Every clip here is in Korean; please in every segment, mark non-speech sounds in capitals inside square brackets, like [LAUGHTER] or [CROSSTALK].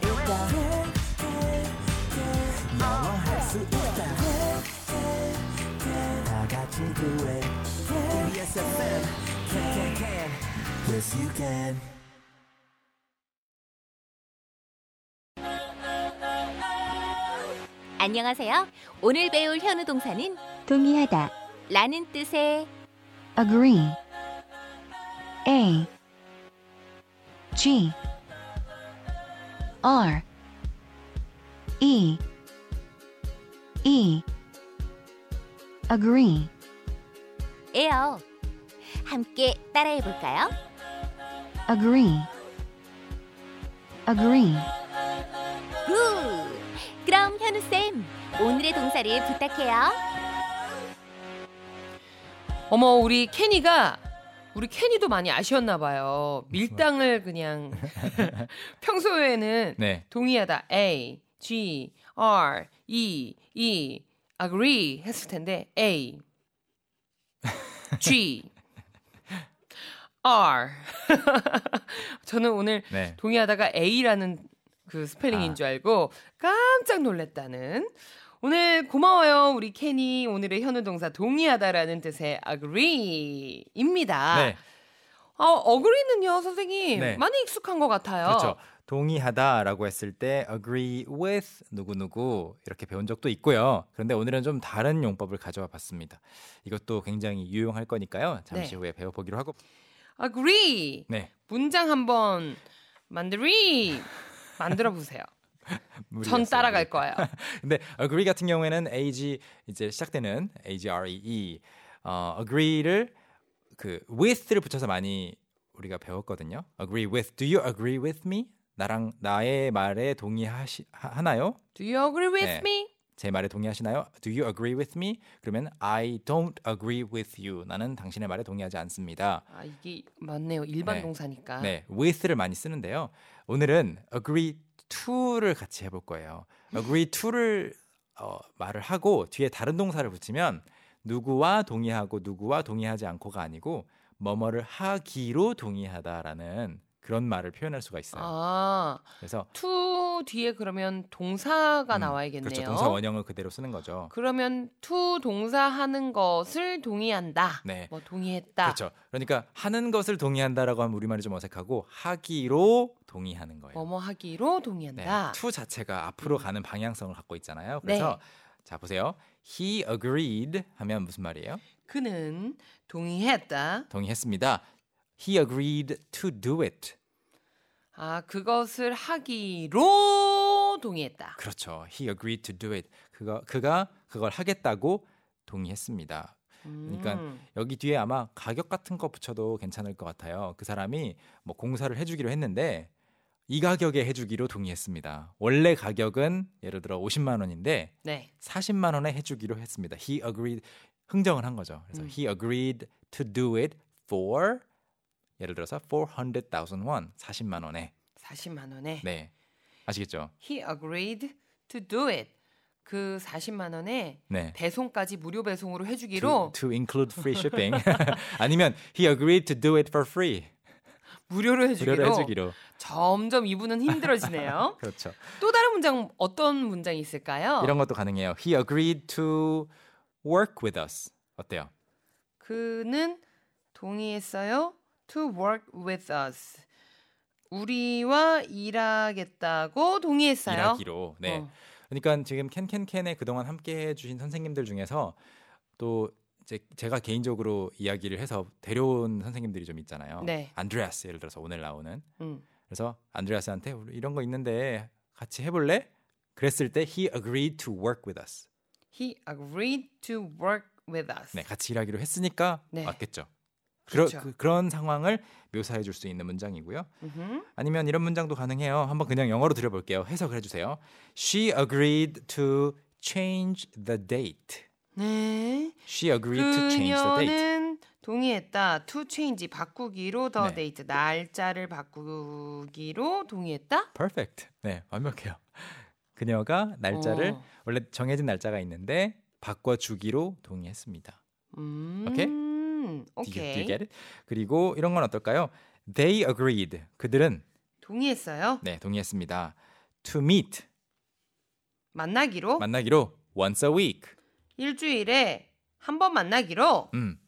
있다 영화 할수 있다 다 같이 do it TBS FM can can can yes you can 안녕하세요. 오늘 배울 현우 동사는 동의하다. 라는 뜻의 agree. A G R E E agree. 에요. 함께 따라해 볼까요? agree. agree. 굿! 그럼 현우쌤, 오늘의 동사를 부탁해요. 어머 우리 케니가 우리 케니도 많이 아쉬웠나 봐요. 밀당을 그냥 [LAUGHS] 평소에는 네. 동의하다 A G R E E agree 했을 텐데 A G R [LAUGHS] 저는 오늘 네. 동의하다가 A라는 그 스펠링인 아. 줄 알고 깜짝 놀랐다는 오늘 고마워요 우리 케니 오늘의 현우 동사 동의하다라는 뜻의 agree입니다. 네. 어, agree는요 선생님 네. 많이 익숙한 것 같아요. 그렇죠. 동의하다라고 했을 때 agree with 누구누구 이렇게 배운 적도 있고요. 그런데 오늘은 좀 다른 용법을 가져와 봤습니다. 이것도 굉장히 유용할 거니까요. 잠시 네. 후에 배워보기로 하고. agree 네. 문장 한번 만들이 만들어 보세요. 전 무리였어요. 따라갈 거예요. [LAUGHS] 근데 agree 같은 경우에는 ag 이제 시작되는 agree 어, agree를 그 with를 붙여서 많이 우리가 배웠거든요. agree with. Do you agree with me? 나랑 나의 말에 동의하시 하나요? Do you agree with 네. me? 제 말에 동의하시나요? Do you agree with me? 그러면 I don't agree with you. 나는 당신의 말에 동의하지 않습니다. 아 이게 맞네요. 일반 네. 동사니까. 네, with를 많이 쓰는데요. 오늘은 agree to를 같이 해볼 거예요. agree to를 어, 말을 하고 뒤에 다른 동사를 붙이면 누구와 동의하고 누구와 동의하지 않고가 아니고 뭐뭐를 하기로 동의하다라는 그런 말을 표현할 수가 있어요. 아, 그래서 to 뒤에 그러면 동사가 음, 나와야겠네요. 그렇죠. 동사 원형을 그대로 쓰는 거죠. 그러면 to 동사 하는 것을 동의한다. 네. 뭐 동의했다. 그렇죠. 그러니까 하는 것을 동의한다라고 하면 우리말이 좀 어색하고 하기로 동의하는 거예요. 뭐뭐 하기로 네, 동의한다. to 자체가 앞으로 가는 방향성을 갖고 있잖아요. 네. 그래서 자 보세요. He agreed 하면 무슨 말이에요? 그는 동의했다. 동의했습니다. He agreed to do it. 아, 그것을 하기로 동의했다. 그렇죠. He agreed to do it. 그가 그가 그걸 하겠다고 동의했습니다. 그러니까 음. 여기 뒤에 아마 가격 같은 거 붙여도 괜찮을 것 같아요. 그 사람이 뭐 공사를 해주기로 했는데 이 가격에 해주기로 동의했습니다. 원래 가격은 예를 들어 50만 원인데 네. 40만 원에 해주기로 했습니다. He agreed 흥정을 한 거죠. 그래서 음. he agreed to do it for 예를 들어서 400,000 원, 40만 원에. 40만 원에 네. 아시겠죠? he agreed to do it. 그 40만 원에 네. 배송까지 무료 배송으로 To, 해주기로 to include free shipping. [LAUGHS] 아니면 he agreed to do it for free. 무료로 해주기로, 무료로 해주기로. 점점 이분은 힘들어지네요. [LAUGHS] 그렇죠. 또 다른 문장 어떤 문장이 있을까요? 이런 것도 가능해요. He agreed to work with us. 어때요? 그는 동의했어요. To work with us. 우리와 일하겠다고 동의했어요. 일하기로. 네. 어. 그러니까 지금 캔캔캔에 그동안 함께 해 주신 선생님들 중에서 또 이제 제가 개인적으로 이야기를 해서 데려온 선생님들이 좀 있잖아요. 네. 안드레아스 예를 들어서 오늘 나오는. 음. 그래서 안드레아스한테 이런 거 있는데 같이 해볼래? 그랬을 때 he agreed to work with us. He agreed to work with us. 네, 같이 일하기로 했으니까 네. 맞겠죠. 그러, 그렇죠. 그, 런 상황을 묘사해 줄 수 있는 문장이고요. 음흠. 아니면 이런 문장도 가능해요. 한번 그냥 영어로 들어볼게요. 해석을 해주세요. She agreed to change the date. 네. She agreed to change the date. 동의했다. to change 바꾸기로 더 네. 데이트 날짜를 바꾸기로 동의했다. Perfect. 네, 완벽해요. 그녀가 날짜를 어. 원래 정해진 날짜가 있는데 바꿔 주기로 동의했습니다. 음. 오케이? Do you, do you get it? 그리고 이런 건 어떨까요? They agreed. 그들은 동의했어요. 네 동의했습니다. To meet 만나기로 만나기로 once a week. 일주일에 한 번 만나기로 음,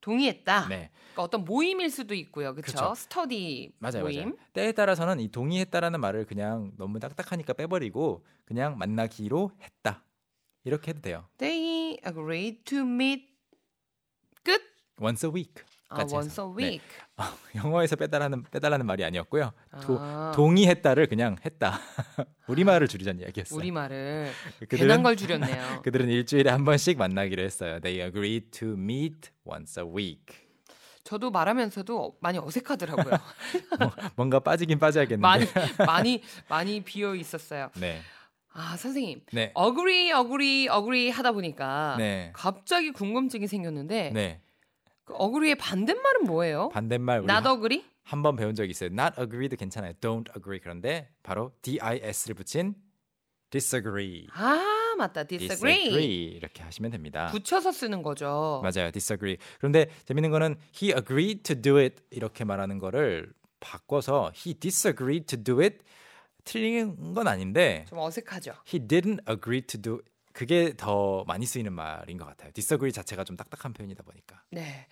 동의했다. 네 그러니까 어떤 모임일 수도 있고요. 그렇죠? 스터디 맞아요, 모임. 맞아요. 때에 따라서는 이 동의했다라는 말을 그냥 너무 딱딱하니까 빼버리고 그냥 만나기로 했다 이렇게 해도 돼요. They agreed to meet 끝. Once a week. 아, once a 네. week. [LAUGHS] 영어에서 빼달라는 빼달라는 말이 아니었고요. 도, 아, 동의했다를 그냥 했다. [LAUGHS] 우리말을 줄이자는 이야기였어요. 우리말을 괜한 걸 줄였네요. [LAUGHS] 그들은 일주일에 한 번씩 만나기로 했어요. They agreed to meet once a week. 저도 말하면서도 많이 어색하더라고요. 뭔가 빠지긴 빠져야겠는데. 많이 많이 많이 비어 있었어요. 네. 아 선생님, 네. 어그리 어그리 어그리 하다 보니까 네. 갑자기 궁금증이 생겼는데 네. 그 어그리의 반대말은 뭐예요? 반대말 우리 not agree? 한번 배운 적이 있어요. Not agree도 괜찮아요. Don't agree. 그런데 바로 dis를 붙인 disagree. 아 맞다, disagree. 이렇게 하시면 됩니다. 붙여서 쓰는 거죠. 맞아요. disagree. 그런데 재밌는 거는 he agreed to do it 이렇게 말하는 거를 바꿔서 he disagreed to do it 틀린 건 아닌데 좀 어색하죠. he didn't agree to do 그게 더 많이 쓰이는 말인 것 같아요. disagree 자체가 좀 딱딱한 표현이다 보니까. 네.